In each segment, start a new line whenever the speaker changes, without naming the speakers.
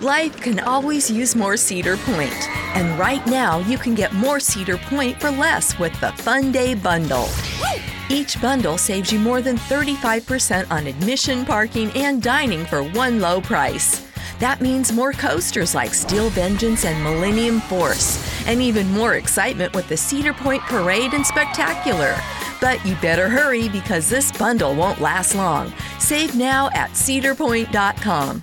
Life can always use more Cedar Point, and right now you can get more Cedar Point for less with the Fun Day Bundle. Each bundle saves you more than 35% on admission, parking, and dining for one low price. That means more coasters like Steel Vengeance and Millennium Force, and even more excitement with the Cedar Point Parade and Spectacular. But you better hurry because this bundle won't last long. Save now at cedarpoint.com.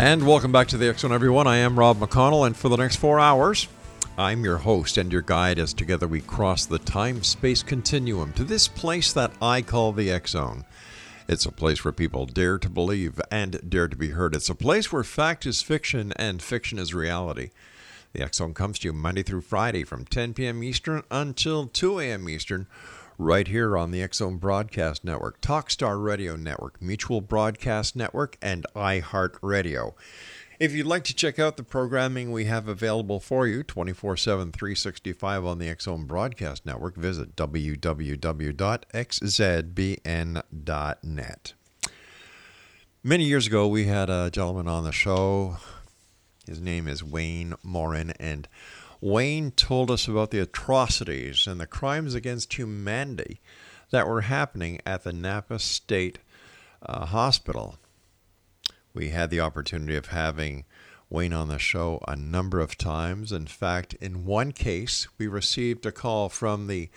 And welcome back to the Zone, everyone. I am Rob McConnell, and for the next four hours, I'm your host and your guide as together we cross the time space continuum to this place that I call the Zone. It's a place where people dare to believe and dare to be heard. It's a place where fact is fiction and fiction is reality. The Zone comes to you Monday through Friday from 10 p.m. Eastern until 2 a.m. Eastern right here on the Zone Broadcast Network, Talkstar Radio Network, Mutual Broadcast Network, and iHeartRadio. If you'd like to check out the programming we have available for you 24 7, 365 on the Zone Broadcast Network, visit www.xzbn.net. Many years ago, we had a gentleman on the show. His name is Wayne Morin, and Wayne told us about the atrocities and the crimes against humanity that were happening at the Napa State uh, Hospital. We had the opportunity of having Wayne on the show a number of times. In fact, in one case, we received a call from the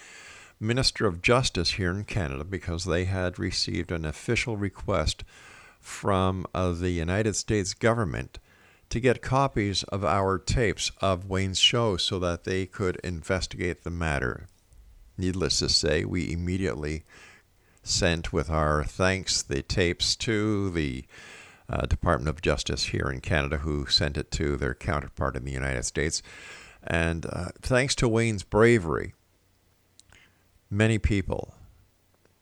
Minister of Justice here in Canada because they had received an official request from uh, the United States government to get copies of our tapes of Wayne's show so that they could investigate the matter. Needless to say, we immediately sent with our thanks the tapes to the uh, Department of Justice here in Canada, who sent it to their counterpart in the United States. And uh, thanks to Wayne's bravery, many people,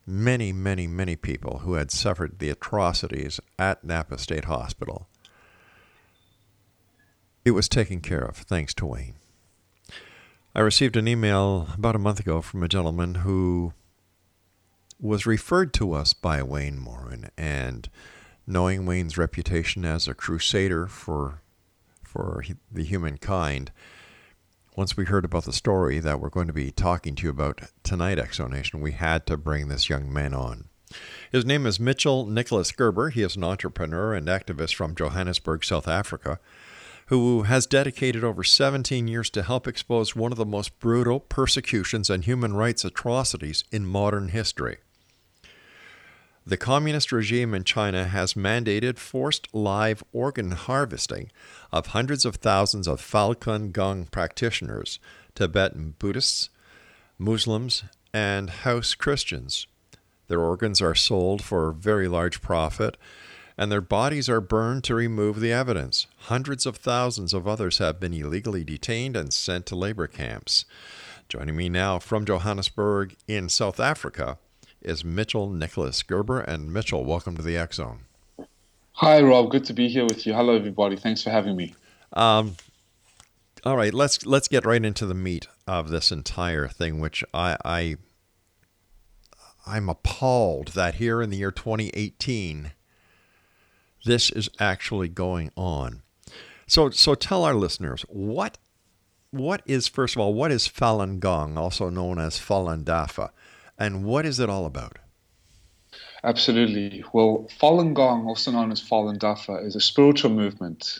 many, many, many people who had suffered the atrocities at Napa State Hospital it was taken care of, thanks to Wayne. I received an email about a month ago from a gentleman who was referred to us by Wayne Morin, and knowing Wayne's reputation as a crusader for for the humankind, once we heard about the story that we're going to be talking to you about tonight, X Zone Nation, we had to bring this young man on. His name is Mitchell Nicholas Gerber. He is an entrepreneur and activist from Johannesburg, South Africa who has dedicated over 17 years to help expose one of the most brutal persecutions and human rights atrocities in modern history. The communist regime in China has mandated forced live organ harvesting of hundreds of thousands of Falun Gong practitioners, Tibetan Buddhists, Muslims, and house Christians. Their organs are sold for very large profit and their bodies are burned to remove the evidence. Hundreds of thousands of others have been illegally detained and sent to labor camps. Joining me now from Johannesburg in South Africa is Mitchell Nicholas Gerber. And Mitchell, welcome to the X Zone.
Hi, Rob. Good to be here with you. Hello, everybody. Thanks for having me. Um,
all right, let's let's get right into the meat of this entire thing, which I, I I'm appalled that here in the year 2018 this is actually going on. So, so tell our listeners what what is first of all what is Falun Gong, also known as Falun Dafa, and what is it all about?
Absolutely. Well, Falun Gong, also known as Falun Dafa, is a spiritual movement,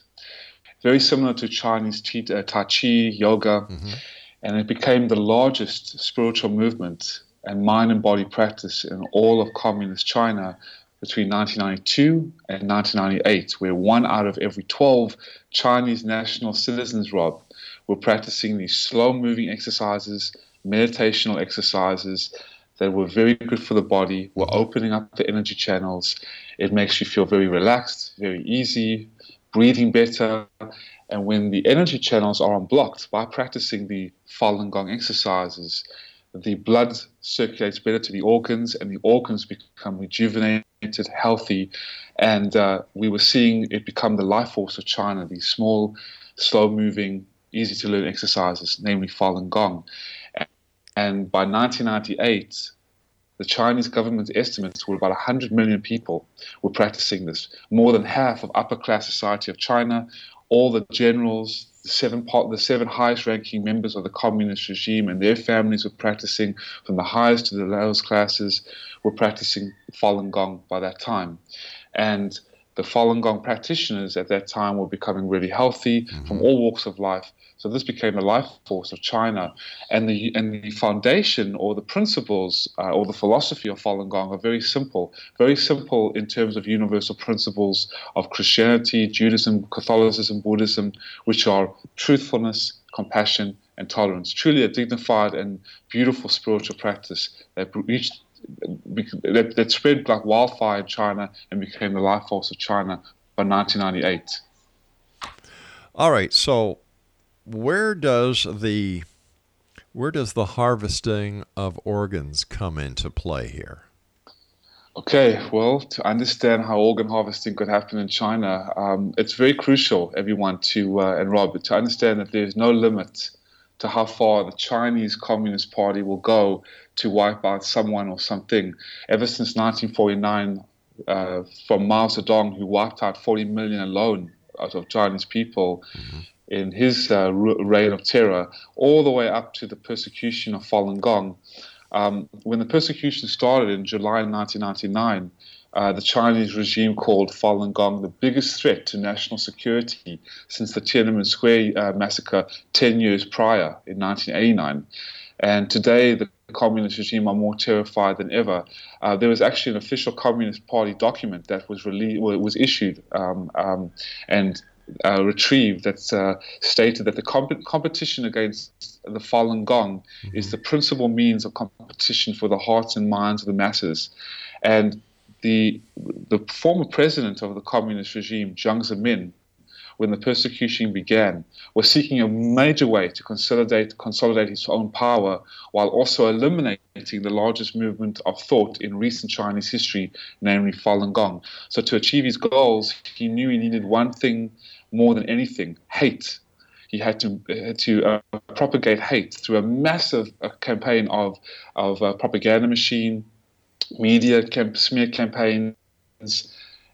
very similar to Chinese uh, Tai Chi, yoga, mm-hmm. and it became the largest spiritual movement and mind and body practice in all of communist China between 1992 and 1998, where one out of every 12 Chinese national citizens, Rob, were practicing these slow moving exercises, meditational exercises that were very good for the body, were opening up the energy channels. It makes you feel very relaxed, very easy, breathing better. And when the energy channels are unblocked by practicing the Falun Gong exercises, the blood circulates better to the organs and the organs become rejuvenated, healthy. And uh, we were seeing it become the life force of China, these small, slow moving, easy to learn exercises, namely Falun Gong. And by 1998, the Chinese government's estimates were about 100 million people were practicing this. More than half of upper class society of China, all the generals, the seven the seven highest ranking members of the communist regime and their families were practicing from the highest to the lowest classes were practicing Falun Gong by that time. And the Falun Gong practitioners at that time were becoming really healthy mm-hmm. from all walks of life. So this became the life force of China, and the and the foundation or the principles uh, or the philosophy of Falun Gong are very simple, very simple in terms of universal principles of Christianity, Judaism, Catholicism, Buddhism, which are truthfulness, compassion, and tolerance. Truly a dignified and beautiful spiritual practice that reached that, that spread like wildfire in China and became the life force of China by 1998.
All right, so where does the where does the harvesting of organs come into play here?
Okay, well, to understand how organ harvesting could happen in China, um, it's very crucial, everyone, to uh, and Robert, to understand that there's no limit to how far the Chinese Communist Party will go to wipe out someone or something. Ever since 1949, uh, from Mao Zedong, who wiped out 40 million alone out of Chinese people, mm-hmm in his uh, reign of terror, all the way up to the persecution of Falun Gong. Um, when the persecution started in July 1999, uh, the Chinese regime called Falun Gong the biggest threat to national security since the Tiananmen Square uh, massacre 10 years prior in 1989. And today, the communist regime are more terrified than ever. Uh, there was actually an official Communist Party document that was released, was issued, um, um, and uh, retrieved that uh, stated that the comp- competition against the Falun Gong mm-hmm. is the principal means of competition for the hearts and minds of the masses. And the, the former president of the communist regime, Jiang Zemin, when the persecution began, was seeking a major way to consolidate, consolidate his own power while also eliminating the largest movement of thought in recent Chinese history, namely Falun Gong. So, to achieve his goals, he knew he needed one thing more than anything hate. He had to had to uh, propagate hate through a massive uh, campaign of of uh, propaganda machine, media camp- smear campaigns,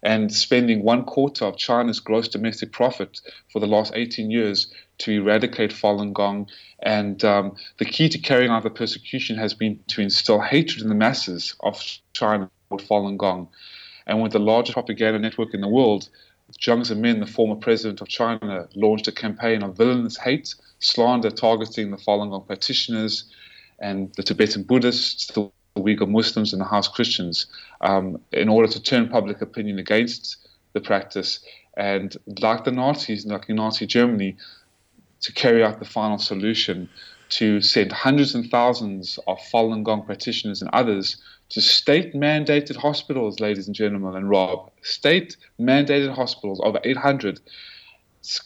and spending one quarter of China's gross domestic profit for the last 18 years to eradicate Falun Gong. And um, the key to carrying out the persecution has been to instill hatred in the masses of China with Falun Gong. And with the largest propaganda network in the world, Jiang Zemin, the former president of China, launched a campaign of villainous hate, slander targeting the Falun Gong practitioners and the Tibetan Buddhists, the Uyghur Muslims, and the House Christians um, in order to turn public opinion against the practice. And like the Nazis, like in Nazi Germany, to carry out the final solution to send hundreds and thousands of Falun Gong practitioners and others to state mandated hospitals, ladies and gentlemen, and Rob, state mandated hospitals, over 800,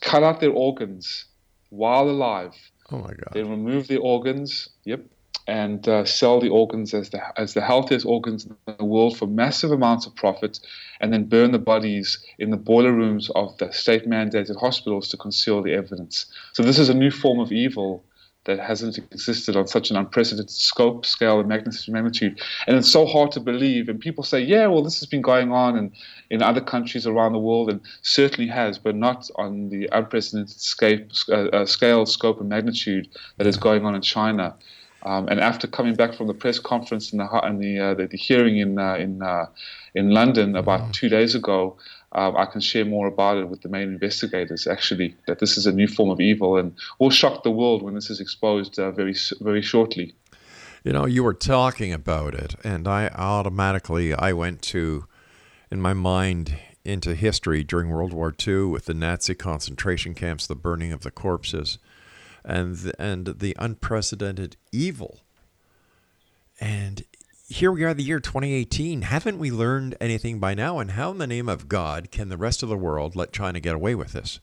cut out their organs while alive.
Oh my God.
They remove their organs, yep, and uh, sell the organs as the, as the healthiest organs in the world for massive amounts of profit, and then burn the bodies in the boiler rooms of the state mandated hospitals to conceal the evidence. So, this is a new form of evil that hasn't existed on such an unprecedented scope, scale, and magnitude. And it's so hard to believe. And people say, yeah, well, this has been going on in, in other countries around the world, and certainly has, but not on the unprecedented scale, uh, uh, scale scope, and magnitude that is going on in China. Um, and after coming back from the press conference and the, and the, uh, the, the, hearing in, uh, in, uh, in London about mm-hmm. two days ago, um, I can share more about it with the main investigators. Actually, that this is a new form of evil and will shock the world when this is exposed uh, very very shortly.
You know, you were talking about it, and I automatically I went to, in my mind, into history during World War II with the Nazi concentration camps, the burning of the corpses, and the, and the unprecedented evil. And here we are, the year 2018. Haven't we learned anything by now? And how, in the name of God, can the rest of the world let China get away with this?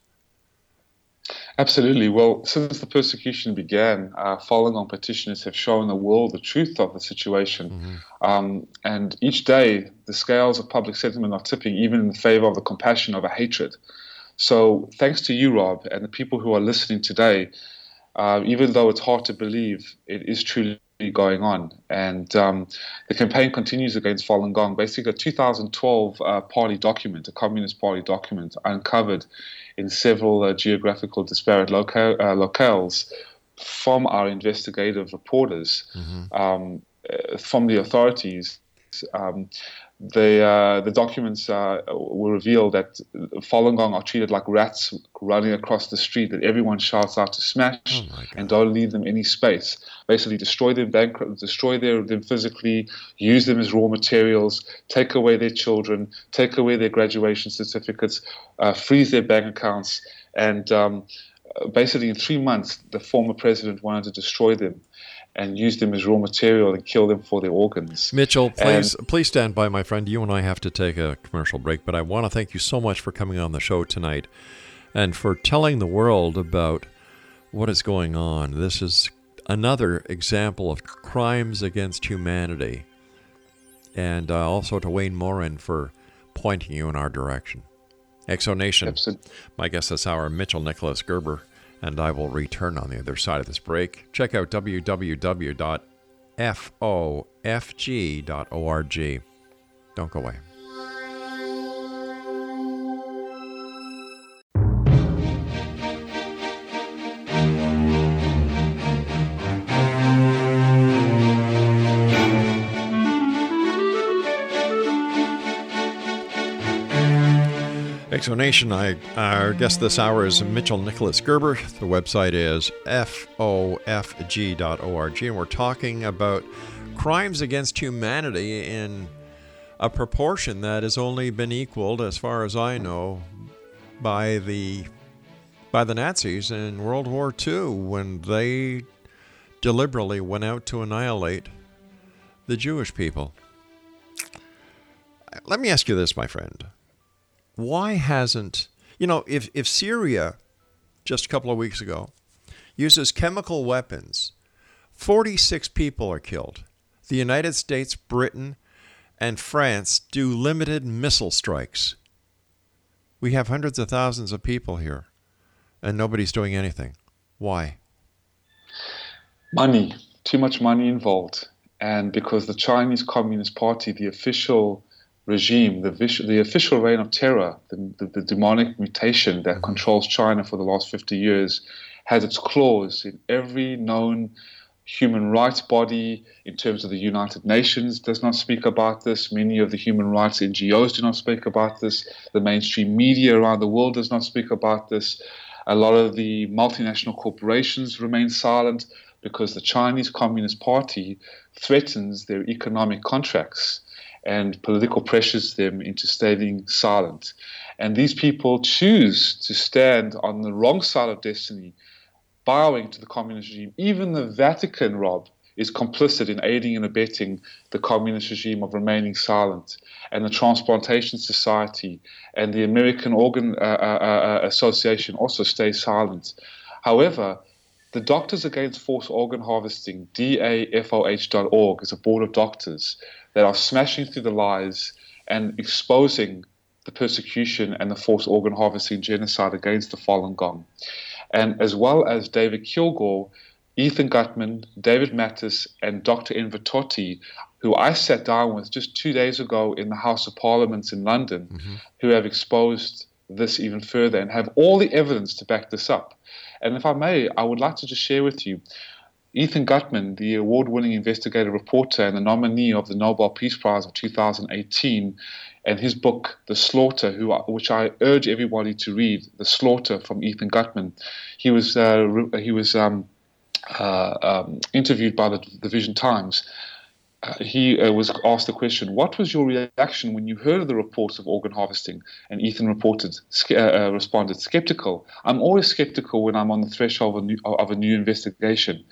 Absolutely. Well, since the persecution began, uh, Falun Gong petitioners have shown the world the truth of the situation. Mm-hmm. Um, and each day, the scales of public sentiment are tipping even in favor of the compassion over hatred. So, thanks to you, Rob, and the people who are listening today, uh, even though it's hard to believe, it is truly going on. And um, the campaign continues against Falun Gong. Basically, a 2012 uh, party document, a Communist Party document, uncovered in several uh, geographical disparate loca- uh, locales from our investigative reporters, mm-hmm. um, uh, from the authorities. Um, the uh, the documents uh, will reveal that Falun Gong are treated like rats running across the street. That everyone shouts out to smash oh and don't leave them any space. Basically, destroy them, bankrupt, destroy their, them physically, use them as raw materials, take away their children, take away their graduation certificates, uh, freeze their bank accounts, and um, basically in three months, the former president wanted to destroy them and use them as raw material and kill them for their organs.
Mitchell, please and, please stand by, my friend. You and I have to take a commercial break, but I want to thank you so much for coming on the show tonight and for telling the world about what is going on. This is another example of crimes against humanity. And uh, also to Wayne Morin for pointing you in our direction. X Zone Nation. My guest this hour, Mitchell Nicholas Gerber and I will return on the other side of this break. Check out www.fofg.org. Don't go away. X Zone Nation. I, our guest this hour is Mitchell Nicholas Gerber. The website is fofg.org, and we're talking about crimes against humanity in a proportion that has only been equaled, as far as I know, by the by the Nazis in World War II when they deliberately went out to annihilate the Jewish people. Let me ask you this, my friend why hasn't, you know, if, if Syria just a couple of weeks ago uses chemical weapons, 46 people are killed. The United States, Britain, and France do limited missile strikes. We have hundreds of thousands of people here, and nobody's doing anything. Why?
Money. Too much money involved. And because the Chinese Communist Party, the official regime, the, the official reign of terror, the, the, the demonic mutation that mm-hmm. controls China for the last 50 years, has its claws in every known human rights body in terms of the United Nations does not speak about this. Many of the human rights NGOs do not speak about this. The mainstream media around the world does not speak about this. A lot of the multinational corporations remain silent because the Chinese Communist Party threatens their economic contracts and political pressures them into staying silent. And these people choose to stand on the wrong side of destiny, bowing to the communist regime. Even the Vatican, Rob, is complicit in aiding and abetting the communist regime of remaining silent. And the Transplantation Society and the American Organ uh, uh, uh, Association also stay silent. However, the Doctors Against Forced Organ Harvesting, DAFOH.org, is a board of doctors that are smashing through the lies and exposing the persecution and the forced organ harvesting genocide against the Falun Gong. And as well as David Kilgour, Ethan Gutmann, David Matas, and Dr. Enver Tohti, who I sat down with just two days ago in the House of Parliament in London, mm-hmm. who have exposed this even further and have all the evidence to back this up. And if I may, I would like to just share with you Ethan Gutmann, the award winning investigative reporter and the nominee of the Nobel Peace Prize of 2018, and his book, The Slaughter, who, which I urge everybody to read, The Slaughter from Ethan Gutmann. He was, uh, he was um, uh, um, interviewed by the, the Vision Times. Uh, he uh, was asked the question, What was your reaction when you heard of the reports of organ harvesting? And Ethan reported, uh, uh, responded, Skeptical. I'm always skeptical when I'm on the threshold of a new, of a new investigation.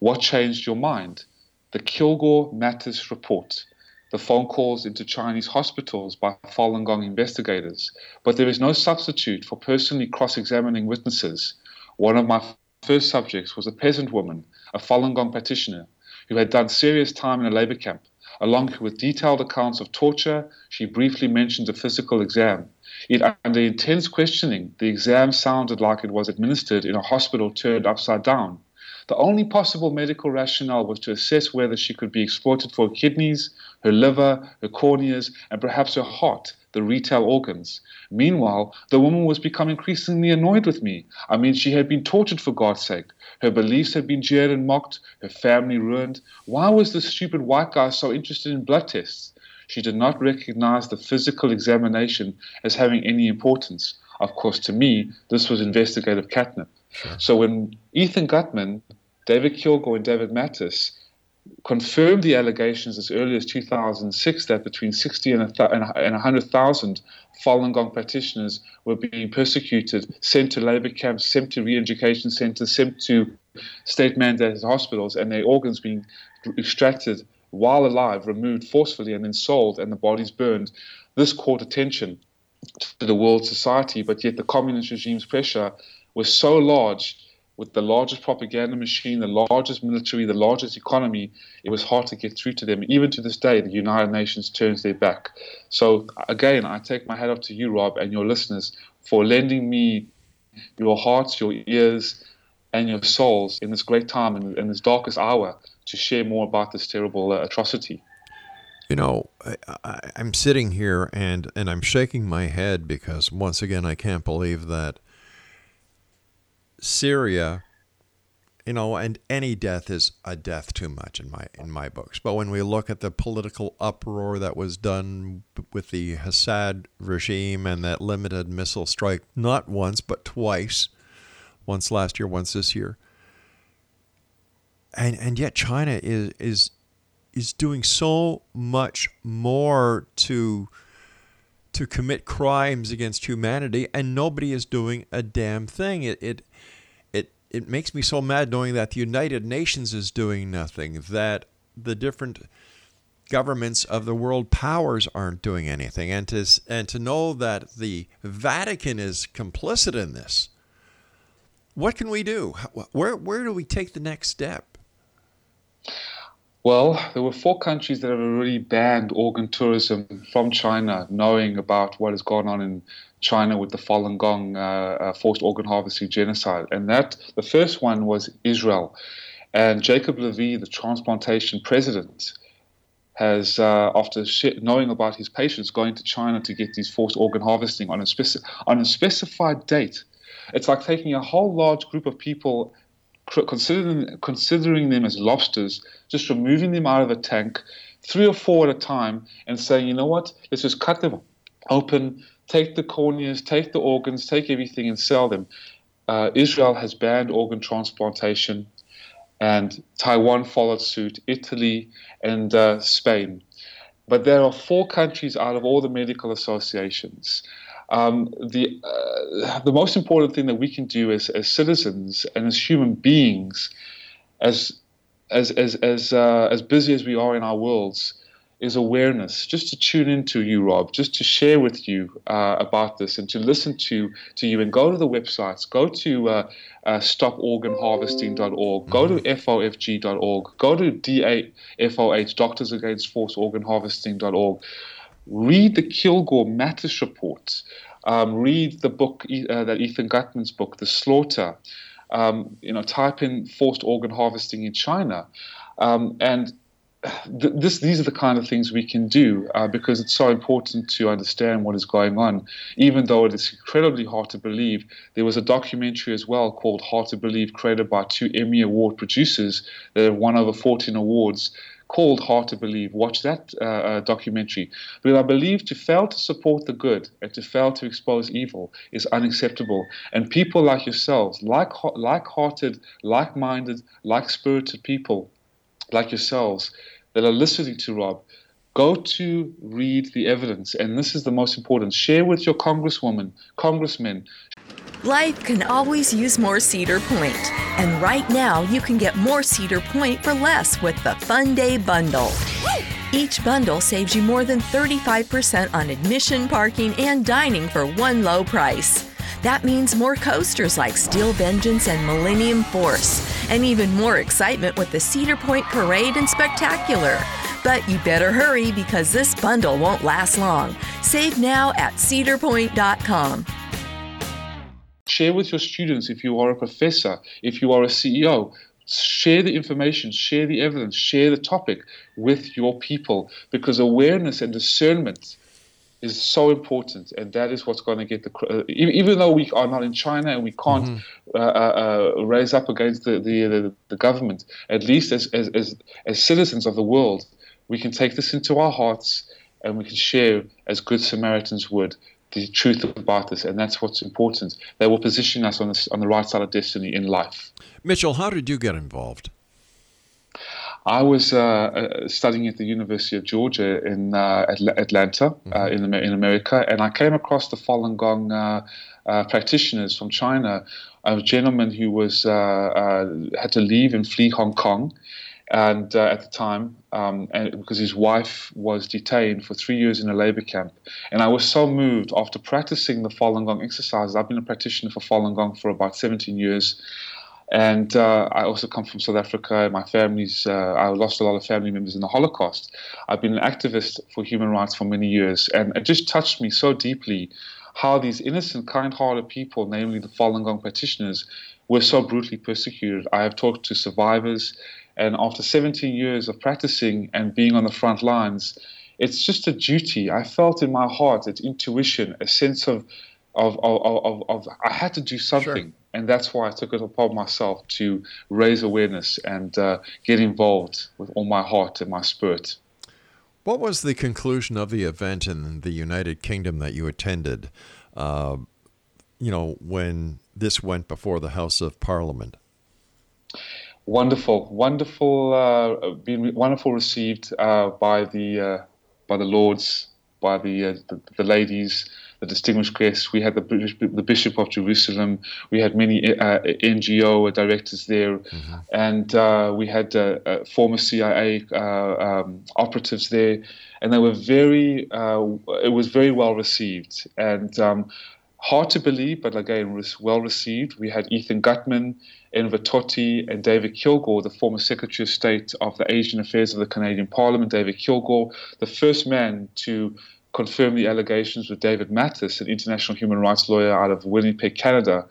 What changed your mind? The Kilgour Matas report, the phone calls into Chinese hospitals by Falun Gong investigators. But there is no substitute for personally cross examining witnesses. One of my first subjects was a peasant woman, a Falun Gong practitioner, who had done serious time in a labor camp. Along with detailed accounts of torture, she briefly mentioned a physical exam. Yet, under intense questioning, the exam sounded like it was administered in a hospital turned upside down. The only possible medical rationale was to assess whether she could be exploited for her kidneys, her liver, her corneas, and perhaps her heart, the retail organs. Meanwhile, the woman was becoming increasingly annoyed with me. I mean, she had been tortured for God's sake. Her beliefs had been jeered and mocked, her family ruined. Why was this stupid white guy so interested in blood tests? She did not recognize the physical examination as having any importance. Of course, to me, this was investigative catnip. Sure. So when Ethan Gutmann David Kilgour and David Matas confirmed the allegations as early as 2006 that between 60 and, and 100,000 Falun Gong practitioners were being persecuted, sent to labor camps, sent to re-education centers, sent to state-mandated hospitals, and their organs being extracted while alive, removed forcefully, and then sold, and the bodies burned. This caught attention to the world society, but yet the communist regime's pressure was so large with the largest propaganda machine, the largest military, the largest economy, it was hard to get through to them. Even to this day, the United Nations turns their back. So, again, I take my hat off to you, Rob, and your listeners for lending me your hearts, your ears, and your souls in this great time and in, in this darkest hour to share more about this terrible uh, atrocity.
You know, I, am sitting here and, and I'm shaking my head because once again, I can't believe that Syria, you know, and any death is a death too much in my in my books. But when we look at the political uproar that was done with the Assad regime and that limited missile strike, not once but twice, once last year, once this year, and and yet China is is is doing so much more to to commit crimes against humanity, and nobody is doing a damn thing. It, it it makes me so mad knowing that the United Nations is doing nothing, that the different governments of the world powers aren't doing anything, and to and to know that the Vatican is complicit in this. What can we do? Where where do we take the next step?
Well, there were four countries that have already banned organ tourism from China, knowing about what has gone on in China with the Falun Gong uh, uh, forced organ harvesting genocide. And that the first one was Israel. And Jacob Lavee, the transplantation president, has, uh, after knowing about his patients, going to China to get these forced organ harvesting on a, speci- on a specified date. It's like taking a whole large group of people considering considering them as lobsters, just removing them out of the tank, three or four at a time, and saying, you know what, let's just cut them open, take the corneas, take the organs, take everything, and sell them. Uh, Israel has banned organ transplantation, and Taiwan followed suit, Italy, and uh, Spain. But there are four countries out of all the medical associations um, the uh, the most important thing that we can do as, as citizens and as human beings, as as as as uh, as busy as we are in our worlds, is awareness. Just to tune into you, Rob. Just to share with you uh, about this and to listen to to you and go to the websites. Go to uh, uh, stoporganharvesting.org. Go to mm-hmm. FOFG.org. Go to DAFOH, Doctors Against Forced Organ Harvesting.org read the Kilgour Matas report. um, read the book uh, that Ethan Gutmann's book, The Slaughter. um, you know, type in forced organ harvesting in China, um, and th- this, these are the kind of things we can do uh, because it's so important to understand what is going on. Even though it is incredibly hard to believe, there was a documentary as well called Hard to Believe, created by two Emmy Award producers that have won over 14 awards. Called Hard to Believe. Watch that uh, uh, documentary. Because I believe to fail to support the good and to fail to expose evil is unacceptable. And people like yourselves, like like-hearted, like-minded, like-spirited people, like yourselves that are listening to Rob, go to read the evidence. And this is the most important. Share with your congresswoman, congressmen.
Life can always use more Cedar Point. And right now, you can get more Cedar Point for less with the Fun Day Bundle. Each bundle saves you more than 35% on admission, parking, and dining for one low price. That means more coasters like Steel Vengeance and Millennium Force, and even more excitement with the Cedar Point Parade and Spectacular. But you better hurry because this bundle won't last long. Save now at cedarpoint.com.
Share with your students if you are a professor, if you are a CEO. Share the information, share the evidence, share the topic with your people because awareness and discernment is so important, and that is what's going to get the. Uh, even though we are not in China and we can't mm-hmm. uh, uh, uh, raise up against the, the, the, the, government, at least as, as, as, as citizens of the world, we can take this into our hearts and we can share as good Samaritans would the truth about this, and that's what's important. They will position us on the, on the right side of destiny in life.
Mitchell, how did you get involved?
I was uh, uh, studying at the University of Georgia in uh, Atlanta, uh, mm-hmm. in, in America, and I came across the Falun Gong uh, uh, practitioners from China. A gentleman who was had to leave and flee Hong Kong, and at the time, um, and because his wife was detained for three years in a labor camp, and I was so moved after practicing the Falun Gong exercises. I've been a practitioner for Falun Gong for about 17 years. And uh, I also come from South Africa. My family's, uh, I lost a lot of family members in the Holocaust. I've been an activist for human rights for many years. And it just touched me so deeply how these innocent, kind hearted people, namely the Falun Gong practitioners, were so brutally persecuted. I have talked to survivors. And after 17 years of practicing and being on the front lines, it's just a duty. I felt in my heart, it's intuition, a sense of, of, of, of, of I had to do something. Sure and that's why I took it upon myself to raise awareness and uh, get involved with all my heart and my spirit.
What was the conclusion of the event in the United Kingdom that you attended? Uh, you know, when this went before the House of Parliament.
Wonderful, wonderful, uh, been wonderful received uh, by the uh, by the lords, by the, uh, the, the ladies, the distinguished guests. We had the, the Bishop of Jerusalem. We had many uh, NGO directors there, mm-hmm. and uh, we had uh, uh former CIA uh, um, operatives there, and they were very. Uh, it was very well received and. Um, hard to believe, but again, was well received. We had Ethan Gutmann, Enver Tohti, and David Kilgour, the former Secretary of State of the Asian Affairs of the Canadian Parliament. David Kilgour, the first man to confirm the allegations with David Matas, an international human rights lawyer out of Winnipeg, Canada,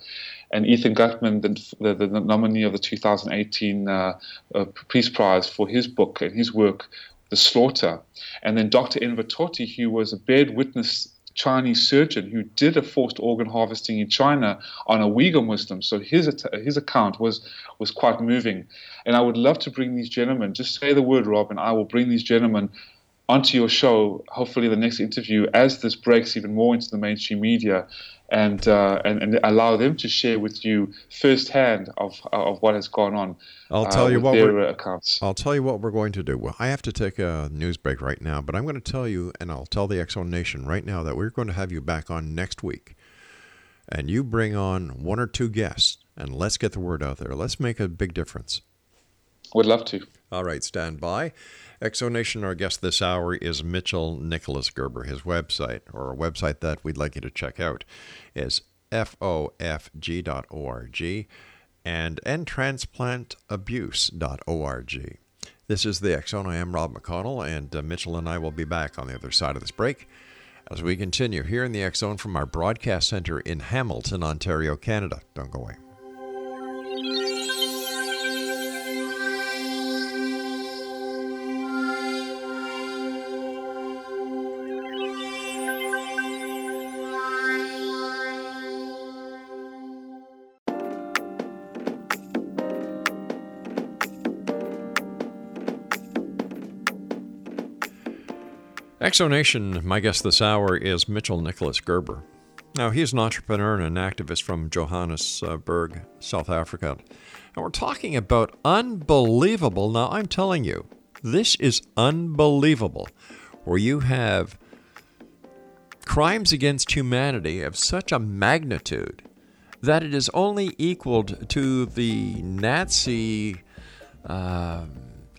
and Ethan Gutmann, the, the, the nominee of the 2018 uh, uh, Peace Prize for his book and his work, The Slaughter. And then Dr. Enver Tohti, who was a bed witness Chinese surgeon who did a forced organ harvesting in China on a Uyghur Muslim. So his his account was was quite moving, and I would love to bring these gentlemen. Just say the word, Rob, and I will bring these gentlemen onto your show, hopefully the next interview, as this breaks even more into the mainstream media, and uh, and, and allow them to share with you firsthand of of what has gone on.
I'll uh, tell you what we're, accounts. I'll tell you what we're going to do. Well, I have to take a news break right now, but I'm going to tell you, and I'll tell the Zone Nation right now that we're going to have you back on next week, and you bring on one or two guests, and let's get the word out there. Let's make a big difference.
Would love to.
All right, stand by. X Zone Nation, our guest this hour is Mitchell Nicholas Gerber. His website, or a website that we'd like you to check out, is fofg.org and endtransplantabuse.org. This is the X I am Rob McConnell, and uh, Mitchell and I will be back on the other side of this break as we continue here in the Zone from our broadcast center in Hamilton, Ontario, Canada. Don't go away. X Zone Nation, my guest this hour is Mitchell Nicholas Gerber. Now, he's an entrepreneur and an activist from Johannesburg, South Africa. And we're talking about unbelievable. Now, I'm telling you, this is unbelievable. Where you have crimes against humanity of such a magnitude that it is only equaled to the Nazi uh,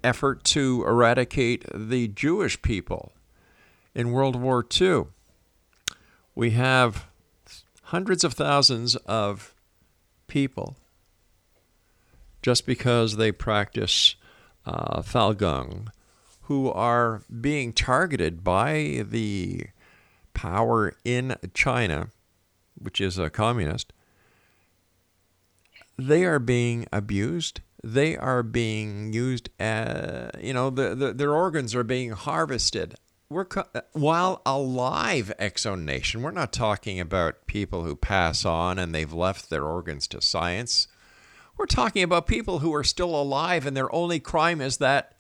effort to eradicate the Jewish people in World War II. We have hundreds of thousands of people just because they practice uh, Falun who are being targeted by the power in China, which is a communist. They are being abused. They are being used, as, you know, the, the, their organs are being harvested we're while alive X Zone Nation we're not talking about people who pass on and they've left their organs to science. We're talking about people who are still alive and their only crime is that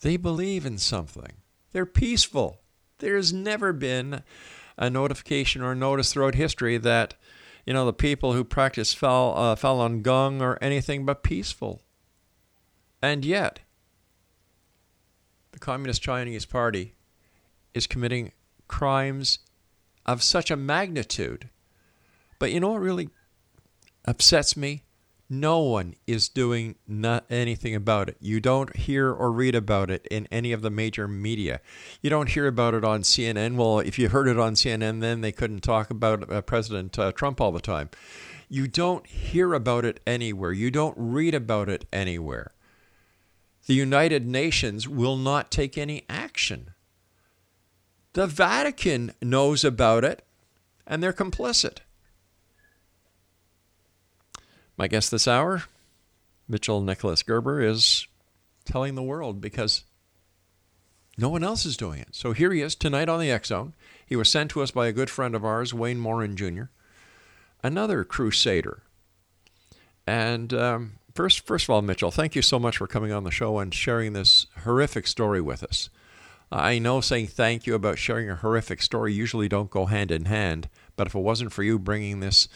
they believe in something. They're peaceful. There's never been a notification or notice throughout history that you know the people who practice Fal, uh, Falun Gong are anything but peaceful. And yet the Communist Chinese Party is committing crimes of such a magnitude. But you know what really upsets me? No one is doing not anything about it. You don't hear or read about it in any of the major media. You don't hear about it on CNN. Well, if you heard it on CNN, then they couldn't talk about uh, President uh, Trump all the time. You don't hear about it anywhere. You don't read about it anywhere the United Nations will not take any action. The Vatican knows about it and they're complicit. My guest this hour, Mitchell Nicholas Gerber, is telling the world because no one else is doing it. So here he is tonight on the X Zone. He was sent to us by a good friend of ours, Wayne Morin Jr., another crusader. And um, First, first of all, Mitchell, thank you so much for coming on the show and sharing this horrific story with us. I know saying thank you about sharing a horrific story usually don't go hand in hand, but if it wasn't for you bringing this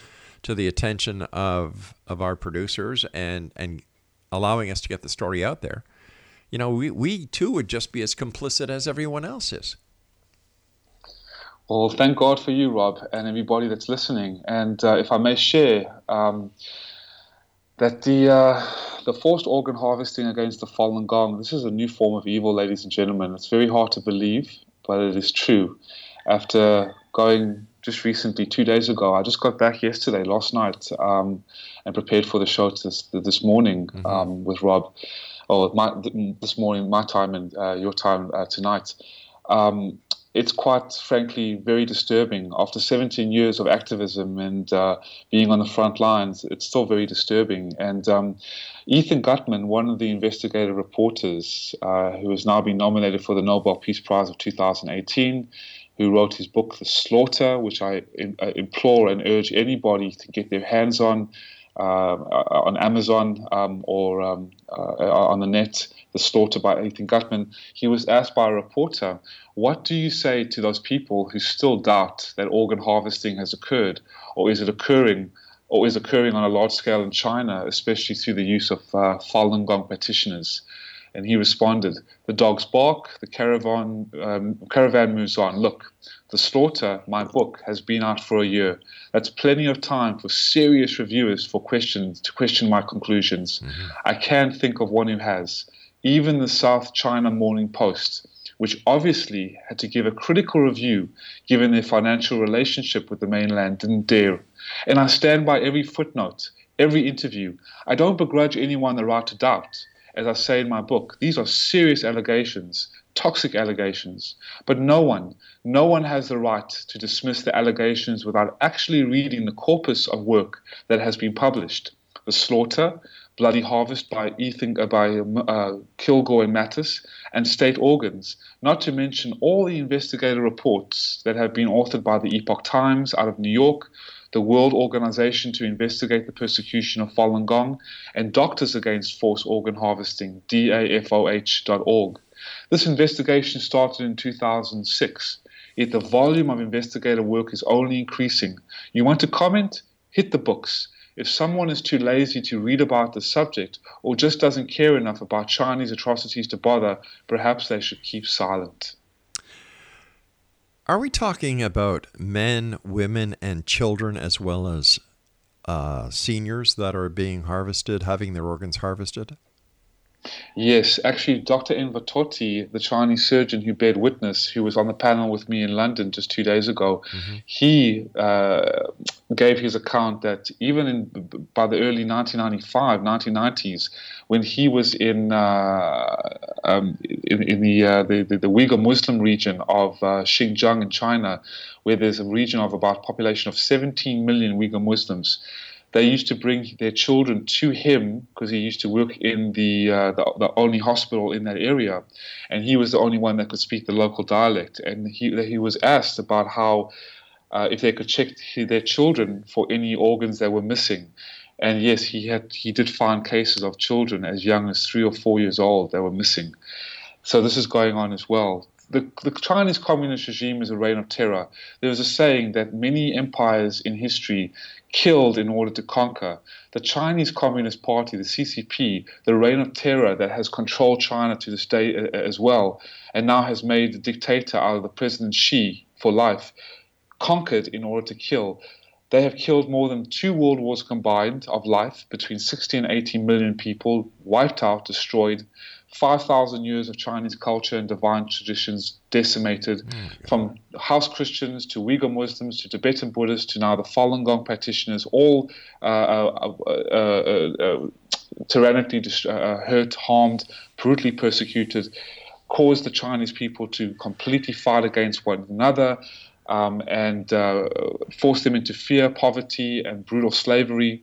to the attention of of our producers and and allowing us to get the story out there, you know, we, we too would just be as complicit as everyone else is.
Well, thank God for you, Rob, and everybody that's listening. And uh, if I may share, um, that the uh, the forced organ harvesting against the Falun Gong this is a new form of evil, ladies and gentlemen. It's very hard to believe, but it is true. After going just recently, two days ago, I just got back yesterday, last night, um, and prepared for the show this this morning mm-hmm. um, with Rob. Oh, my, this morning, my time and uh, your time uh, tonight. Um, it's quite frankly very disturbing. After 17 years of activism and uh, being on the front lines, it's still very disturbing. And um, Ethan Gutmann, one of the investigative reporters uh, who has now been nominated for the Nobel Peace Prize of 2018, who wrote his book, The Slaughter, which I uh, implore and urge anybody to get their hands on. Uh, on Amazon um, or um, uh, on the net, The Slaughter by Ethan Gutmann, he was asked by a reporter, What do you say to those people who still doubt that organ harvesting has occurred, or is it occurring? Or is occurring on a large scale in China, especially through the use of uh, Falun Gong practitioners? And he responded, The dogs bark, the caravan, um, caravan moves on. Look, The Slaughter, my book, has been out for a year. That's plenty of time for serious reviewers for questions to question my conclusions. Mm-hmm. I can't think of one who has. Even the South China Morning Post, which obviously had to give a critical review given their financial relationship with the mainland, didn't dare. And I stand by every footnote, every interview. I don't begrudge anyone the right to doubt as I say in my book, these are serious allegations, toxic allegations. But no one, no one has the right to dismiss the allegations without actually reading the corpus of work that has been published. The Slaughter, Bloody Harvest by Ethan uh, by uh, Kilgour and Matas, and State Organs, not to mention all the investigative reports that have been authored by the Epoch Times out of New York, the World Organization to Investigate the Persecution of Falun Gong, and Doctors Against Forced Organ Harvesting, DAFOH.org. This investigation started in 2006, yet the volume of investigative work is only increasing. You want to comment? Hit the books. If someone is too lazy to read about the subject or just doesn't care enough about Chinese atrocities to bother, perhaps they should keep silent.
Are we talking about men, women, and children as well as uh, seniors that are being harvested, having their organs harvested?
Yes, actually, Dr. Enver Tohti, the Chinese surgeon who bared witness, who was on the panel with me in London just two days ago, mm-hmm. he uh, gave his account that even in by the early 1995, 1990s, when he was in uh, um, in, in the, uh, the, the, the Uyghur Muslim region of uh, Xinjiang in China, where there's a region of about population of 17 million Uyghur Muslims they used to bring their children to him because he used to work in the, uh, the, the only hospital in that area, and he was the only one that could speak the local dialect. And he he was asked about how uh, if they could check their children for any organs that were missing. And yes, he had he did find cases of children as young as three or four years old that were missing. So this is going on as well. The, the Chinese communist regime is a reign of terror. There is a saying that many empires in history killed in order to conquer. The Chinese Communist Party, the CCP, the reign of terror that has controlled China to this day uh, uh, as well, and now has made the dictator out of the President Xi for life, conquered in order to kill. They have killed more than two world wars combined of life, between 60 and 80 million people, wiped out, destroyed. 5,000 years of Chinese culture and divine traditions decimated, mm. from house Christians to Uyghur Muslims to Tibetan Buddhists to now the Falun Gong practitioners, all uh, uh, uh, uh, uh tyrannically uh, hurt, harmed, brutally persecuted, caused the Chinese people to completely fight against one another. Um, and forced them into fear, poverty, and brutal slavery.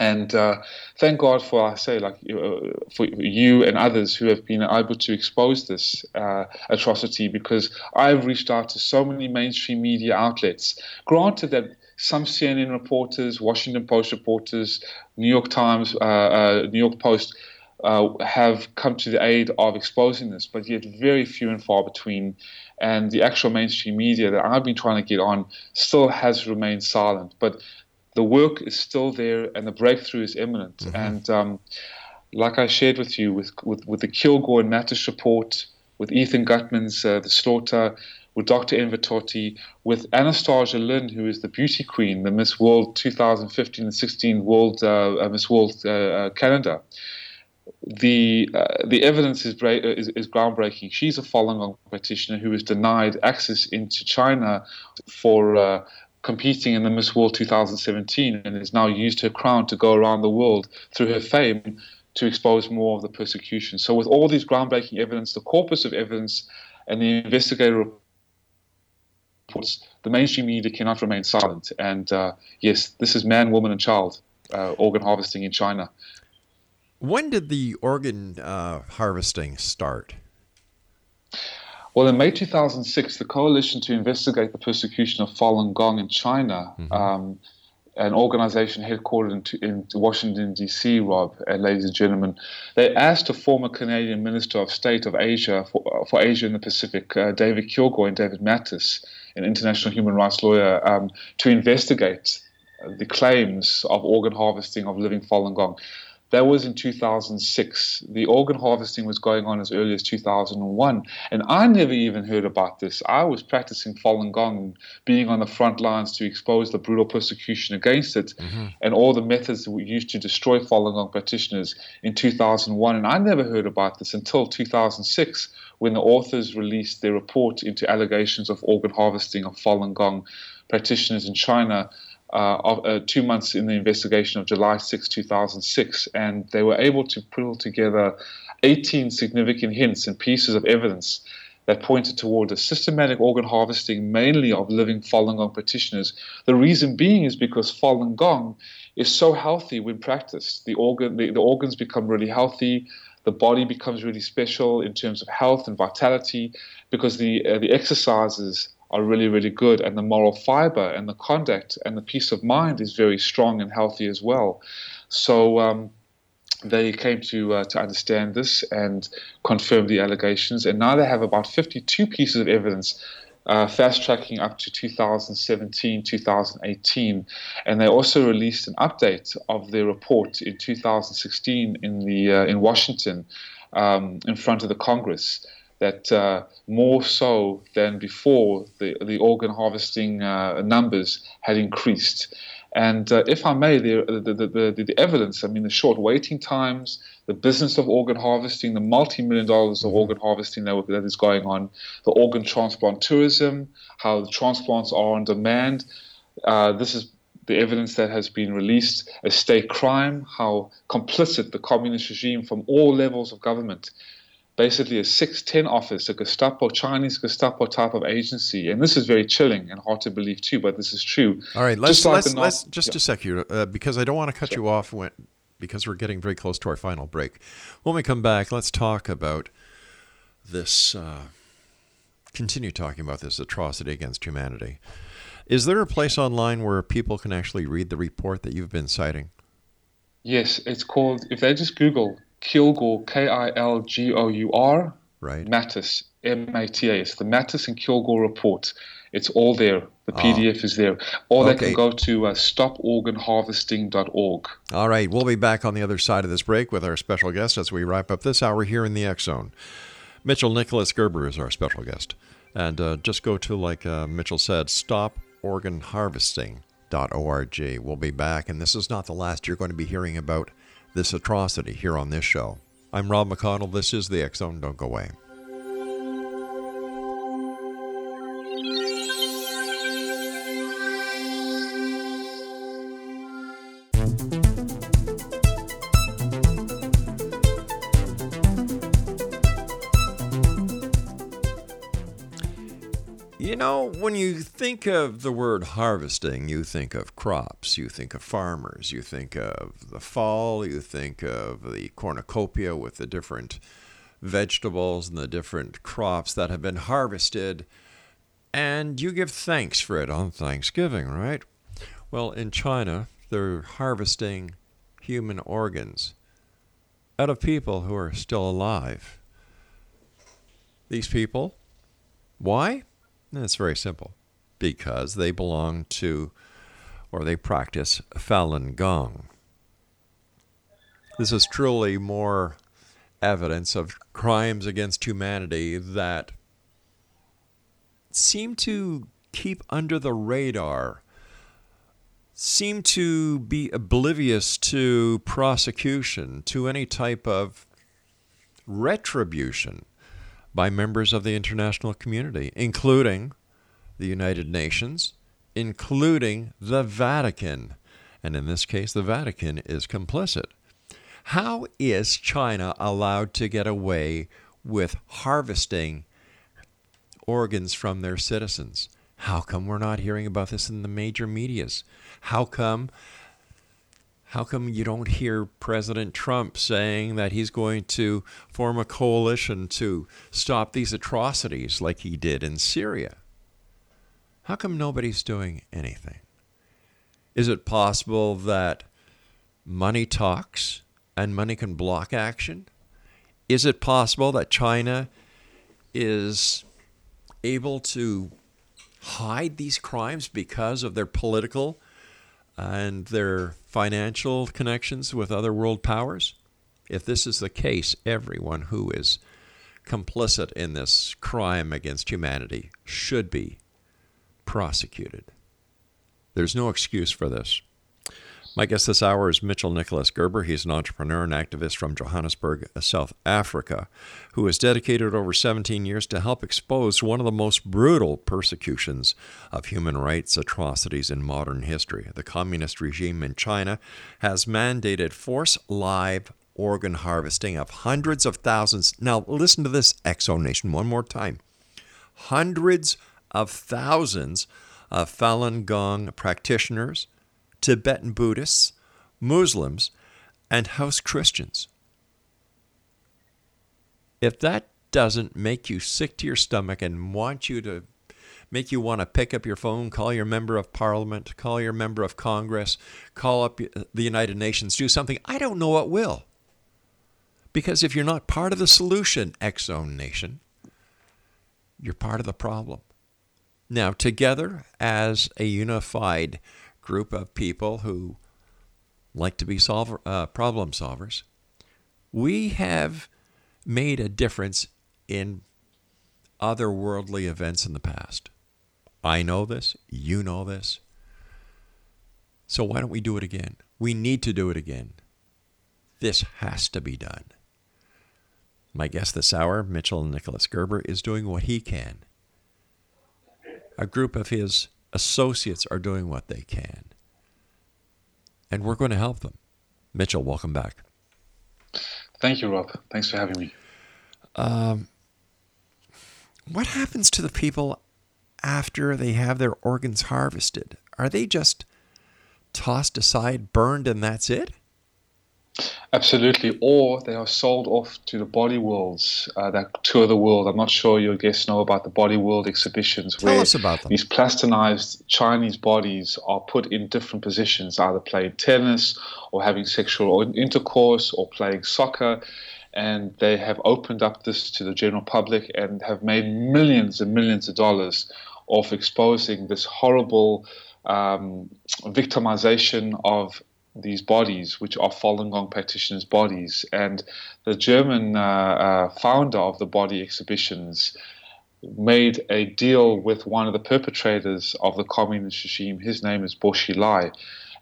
And uh, thank God for, I say, like uh, for you and others who have been able to expose this uh, atrocity because I've reached out to so many mainstream media outlets. Granted that some CNN reporters, Washington Post reporters, New York Times, uh, uh, New York Post uh, have come to the aid of exposing this, but yet very few and far between. And the actual mainstream media that I've been trying to get on still has remained silent. But the work is still there and the breakthrough is imminent. Mm-hmm. And um, like I shared with you, with, with, with the Kilgour and Matas report, with Ethan Gutmann's uh, The Slaughter, with Dr. Enver Tohti, with Anastasia Lin, who is the beauty queen, the Miss World 2015 and 16 World uh, uh, Miss World uh, uh, Canada. The uh, the evidence is, bra- is, is groundbreaking. She's a Falun Gong practitioner who was denied access into China for competing in the Miss World 2017 and has now used her crown to go around the world through her fame to expose more of the persecution. So, with all these groundbreaking evidence, the corpus of evidence, and the investigative reports, the mainstream media cannot remain silent. And uh, yes, this is man, woman, and child uh, organ harvesting in China.
When did the organ uh, harvesting start?
Well, in May 2006, the Coalition to Investigate the Persecution of Falun Gong in China, mm-hmm. um, an organization headquartered in, in Washington, D.C., Rob, and ladies and gentlemen, they asked a former Canadian Minister of State of Asia for, for Asia and the Pacific, uh, David Kilgour and David Matas, an international human rights lawyer, um, to investigate the claims of organ harvesting of living Falun Gong. That was in 2006. The organ harvesting was going on as early as 2001. And I never even heard about this. I was practicing Falun Gong, being on the front lines to expose the brutal persecution against it mm-hmm. and all the methods that were used to destroy Falun Gong practitioners in 2001. And I never heard about this until 2006 when the authors released their report into allegations of organ harvesting of Falun Gong practitioners in China of, uh, two months in the investigation of July 6, 2006, and they were able to pull together 18 significant hints and pieces of evidence that pointed toward a systematic organ harvesting, mainly of living Falun Gong practitioners. The reason being is because Falun Gong is so healthy when practiced. The organ, the, the organs become really healthy. The body becomes really special in terms of health and vitality because the uh, the exercises are really really good and the moral fiber and the conduct and the peace of mind is very strong and healthy as well. So. Um, they came to uh, to understand this and confirm the allegations, and now they have about 52 pieces of evidence uh, fast tracking up to 2017, 2018. And they also released an update of their report in 2016 in, the, uh, in Washington um, in front of the Congress. That uh, more so than before, the, the organ harvesting uh, numbers had increased. And uh, if I may, the, the, the, the, evidence, I mean, the short waiting times, the business of organ harvesting, the multi million dollars of mm-hmm. organ harvesting that, that is going on, the organ transplant tourism, how the transplants are on demand. Uh, this is the evidence that has been released, a state crime, how complicit the communist regime from all levels of government basically a 610 office, a Gestapo, Chinese Gestapo type of agency. And this is very chilling and hard to believe too, but this is true.
All right, let's, just, like let's, let's just yeah. a sec here, uh, because I don't want to cut sure. you off when, because we're getting very close to our final break. When we come back, let's talk about this, uh, continue talking about this atrocity against humanity. Is there a place online where people can actually read the report that you've been citing?
Yes, it's called, if they just Google Kilgour, K I L G O U R.
Right.
Matas, M A T A. It's the Matas and Kilgour report. It's all there. The PDF oh. is there. Or okay. they can go to uh, stoporganharvesting.org.
All right. We'll be back on the other side of this break with our special guest as we wrap up this hour here in the X Zone. Mitchell Nicholas Gerber is our special guest. And uh, just go to, like uh, Mitchell said, stoporganharvesting.org. We'll be back. And this is not the last you're going to be hearing about this atrocity here on this show. I'm Rob McConnell. This is the Zone. Don't go away. When you think of the word harvesting, you think of crops, you think of farmers, you think of the fall, you think of the cornucopia with the different vegetables and the different crops that have been harvested, and you give thanks for it on Thanksgiving, right? Well, in China, they're harvesting human organs out of people who are still alive. These people, why? And it's very simple because they belong to or they practice Falun Gong. This is truly more evidence of crimes against humanity that seem to keep under the radar, seem to be oblivious to prosecution, to any type of retribution by members of the international community, including the United Nations, including the Vatican. And in this case, the Vatican is complicit. How is China allowed to get away with harvesting organs from their citizens? How come we're not hearing about this in the major medias? How come how come you don't hear President Trump saying that he's going to form a coalition to stop these atrocities like he did in Syria? How come nobody's doing anything? Is it possible that money talks and money can block action? Is it possible that China is able to hide these crimes because of their political and their financial connections with other world powers? If this is the case, everyone who is complicit in this crime against humanity should be prosecuted. There's no excuse for this. My guest this hour is Mitchell Nicholas Gerber. He's an entrepreneur and activist from Johannesburg, South Africa, who has dedicated over 17 years to help expose one of the most brutal persecutions of human rights atrocities in modern history. The communist regime in China has mandated forced live organ harvesting of hundreds of thousands. Now, listen to this, X Zone Nation, one more time. Hundreds of thousands of Falun Gong practitioners Tibetan Buddhists, Muslims, and house Christians. If that doesn't make you sick to your stomach and want you to make you want to pick up your phone, call your member of parliament, call your member of Congress, call up the United Nations, do something, I don't know what will. Because if you're not part of the solution, X Nation, you're part of the problem. Now, together as a unified group of people who like to be solver, uh, problem solvers, we have made a difference in other worldly events in the past. I know this, you know this. So why don't we do it again? We need to do it again. This has to be done. My guest this hour, Mitchell Nicholas Gerber, is doing what he can. A group of his associates are doing what they can. And we're going to help them. Mitchell, welcome back.
Thank you, Rob. Thanks for having me. Um,
what happens to the people after they have their organs harvested? Are they just tossed aside, burned, and that's it?
Absolutely, or they are sold off to the body worlds uh, that tour the world. I'm not sure your guests know about the body world exhibitions
Tell
where
us about them.
these plastinized Chinese bodies are put in different positions, either playing tennis or having sexual intercourse or playing soccer. And they have opened up this to the general public and have made millions and millions of dollars off exposing this horrible um, victimization of these bodies, which are Falun Gong practitioners' bodies. And the German uh, uh, founder of the body exhibitions made a deal with one of the perpetrators of the communist regime. His name is Bo Xilai,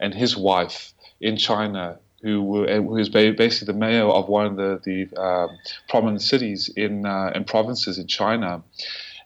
and his wife in China, who, who is basically the mayor of one of the, the uh, prominent cities in, uh, in provinces in China.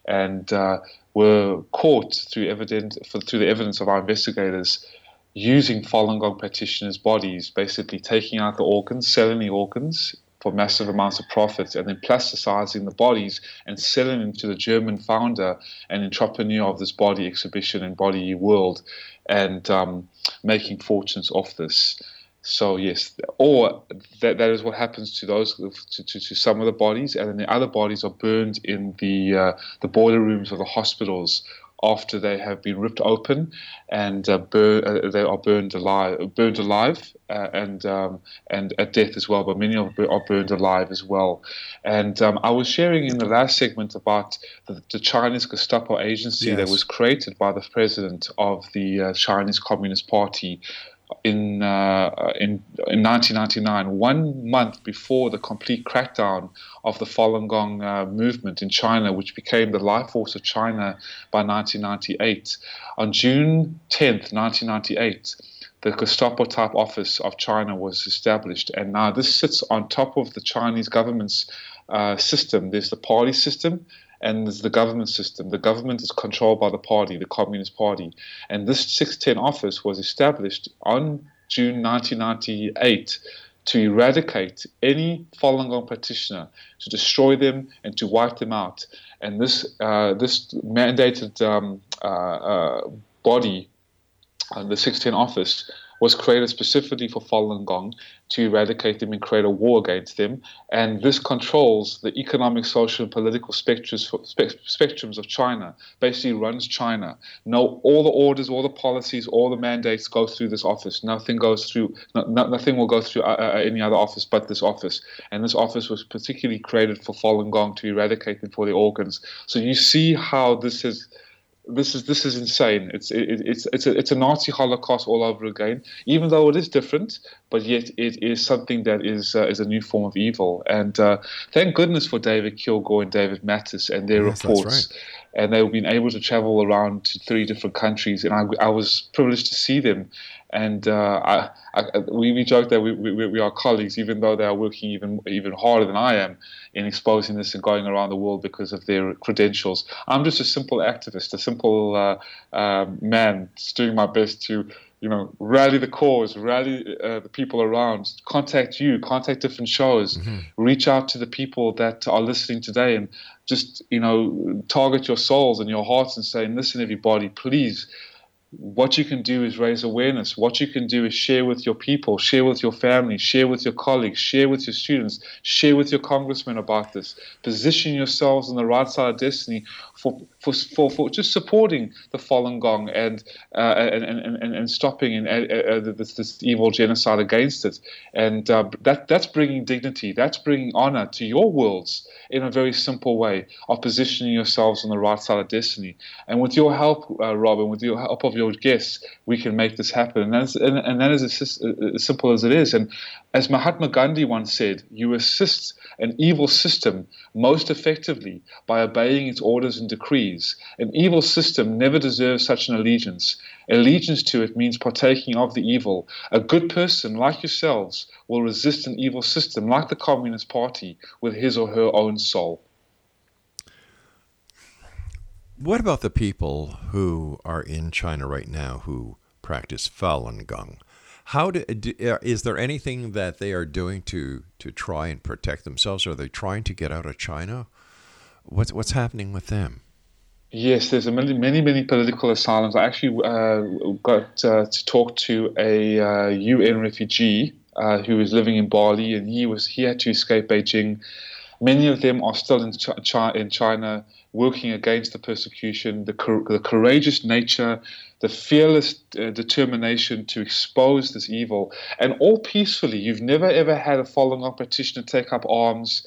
And uh, were caught through evidence through the evidence of our investigators using Falun Gong practitioners' bodies, basically taking out the organs, selling the organs for massive amounts of profits, and then plasticizing the bodies and selling them to the German founder and entrepreneur of this body exhibition and body world, and um, making fortunes off this. So yes, or that, that is what happens to those to, to, to, some of the bodies, and then the other bodies are burned in the uh, the boiler rooms of the hospitals after they have been ripped open and uh, bur- uh, they are burned alive, burned alive, uh, and um, and at death as well. But many are, are burned alive as well. And um, I was sharing in the last segment about the, the Chinese Gestapo agency yes. that was created by the president of the uh, Chinese Communist Party in, uh, in, in 1999, one month before the complete crackdown of the Falun Gong uh, movement in China, which became the life force of China by 1998. On June 10th, 1998, the Gestapo type office of China was established, and now this sits on top of the Chinese government's uh, system. There's the party system, and there's the government system. The government is controlled by the party, the Communist Party. And this 610 office was established on June 1998 to eradicate any Falun Gong practitioner, to destroy them and to wipe them out. And this uh, this mandated um, uh, uh, body, uh, the 610 office, was created specifically for Falun Gong to eradicate them and create a war against them. And this controls the economic, social, and political spectrums, spectrums of China, basically runs China. No, all the orders, all the policies, all the mandates go through this office. Nothing goes through, no, nothing will go through uh, uh, any other office but this office. And this office was particularly created for Falun Gong to eradicate them for their organs. So you see how this has this is this is insane. It's it, it's it's a, it's a Nazi Holocaust all over again. Even though it is different, but yet it is something that is uh, is a new form of evil. And uh, thank goodness for David Kilgour and David Matas and their yes, reports. and they've been able to travel around to three different countries. And I, I was privileged to see them. And uh, I, I, we, we joke that we, we, we are colleagues, even though they are working even even harder than I am in exposing this and going around the world because of their credentials. I'm just a simple activist, a simple uh, uh, man, just doing my best to you know, rally the cause, rally uh, the people around, contact you, contact different shows, mm-hmm. reach out to the people that are listening today and just, you know, target your souls and your hearts and say, listen, everybody, please what you can do is raise awareness. What you can do is share with your people, share with your family, share with your colleagues, share with your students, share with your congressmen about this. Position yourselves on the right side of destiny for for, for, for just supporting the Falun Gong and uh, and, and, and, and stopping and, uh, uh, this, this evil genocide against it. And uh, that that's bringing dignity, that's bringing honor to your worlds in a very simple way of positioning yourselves on the right side of destiny. And with your help, uh, Robin, with your help of your guests, we can make this happen. And, and, and that is as, uh, as simple as it is. And as Mahatma Gandhi once said, you assist an evil system most effectively by obeying its orders and decrees. An evil system never deserves such an allegiance. Allegiance to it means partaking of the evil. A good person, like yourselves, will resist an evil system, like the Communist Party, with his or her own soul.
What about the people who are in China right now who practice Falun Gong? How do, uh, is there anything that they are doing to to try and protect themselves? Are they trying to get out of China? What's what's happening with them?
Yes, there's many, many, many political asylums. I actually uh, got uh, to talk to a uh, UN refugee uh, who was living in Bali, and he was he had to escape Beijing. Many of them are still in, Ch- in China, working against the persecution, the, the courageous nature, the fearless uh, determination to expose this evil, and all peacefully. You've never ever had a Falun Gong practitioner take up arms.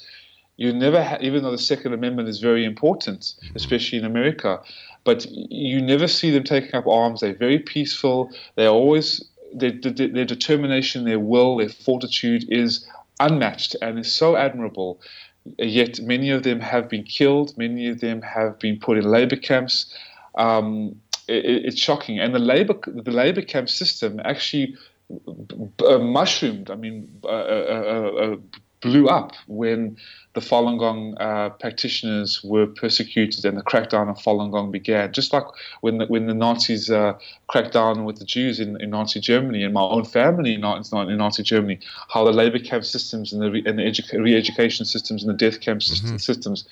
You never, ha- even though the Second Amendment is very important, especially in America, but you never see them taking up arms. They're very peaceful. They're always their, their, their determination, their will, their fortitude is unmatched and is so admirable. Yet many of them have been killed. Many of them have been put in labor camps. Um, it, it's shocking. And the labor the labor camp system actually uh, mushroomed. I mean, uh, uh, uh, uh, blew up when the Falun Gong uh, practitioners were persecuted and the crackdown on Falun Gong began. Just like when the, when the Nazis cracked down with the Jews in, in Nazi Germany and my own family in, in Nazi Germany, how the labor camp systems and the, re, and the edu- re-education systems and the death camp mm-hmm. systems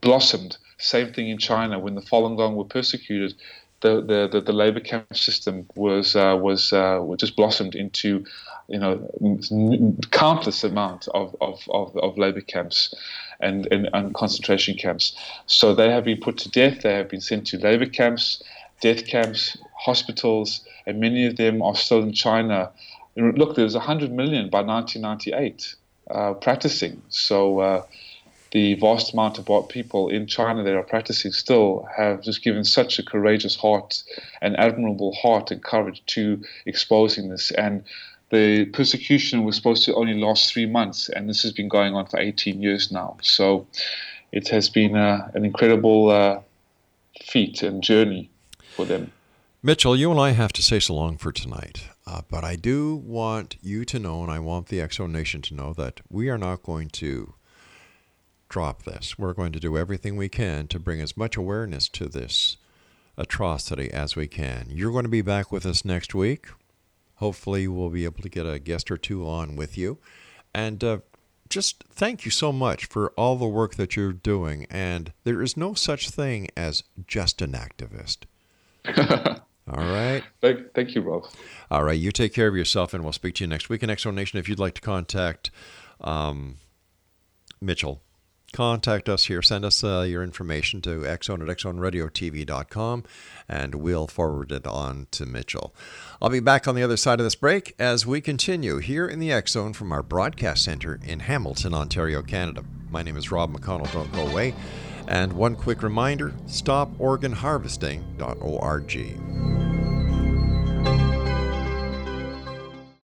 blossomed same thing in China when the Falun Gong were persecuted. The, the, the, the labor camp system was uh, was uh, just blossomed into you know countless amount of, of, of, of labor camps and, and, and concentration camps. So they have been put to death. They have been sent to labor camps, death camps, hospitals, and many of them are still in China. Look, there was 100 million by 1998 uh, practicing. So uh, the vast amount of what people in China that are practicing still have just given such a courageous heart and admirable heart and courage to exposing this. And the persecution was supposed to only last three months, and this has been going on for 18 years now. So it has been uh, an incredible uh, feat and journey for them.
Mitchell, you and I have to say so long for tonight. Uh, but I do want you to know, and I want the X Zone Nation to know, that we are not going to drop this. We're going to do everything we can to bring as much awareness to this atrocity as we can. You're going to be back with us next week. Hopefully, we'll be able to get a guest or two on with you. And uh, just thank you so much for all the work that you're doing. And there is no such thing as just an activist. All right.
Thank, thank you, Rob.
All right. You take care of yourself, and we'll speak to you next week in X Zone Nation. If you'd like to contact um, Mitchell, contact us here. Send us uh, your information to xzone at xzoneradiotv.com and we'll forward it on to Mitchell. I'll be back on the other side of this break as we continue here in the X Zone from our broadcast center in Hamilton, Ontario, Canada. My name is Rob McConnell. Don't go away. And one quick reminder stoporganharvesting.org.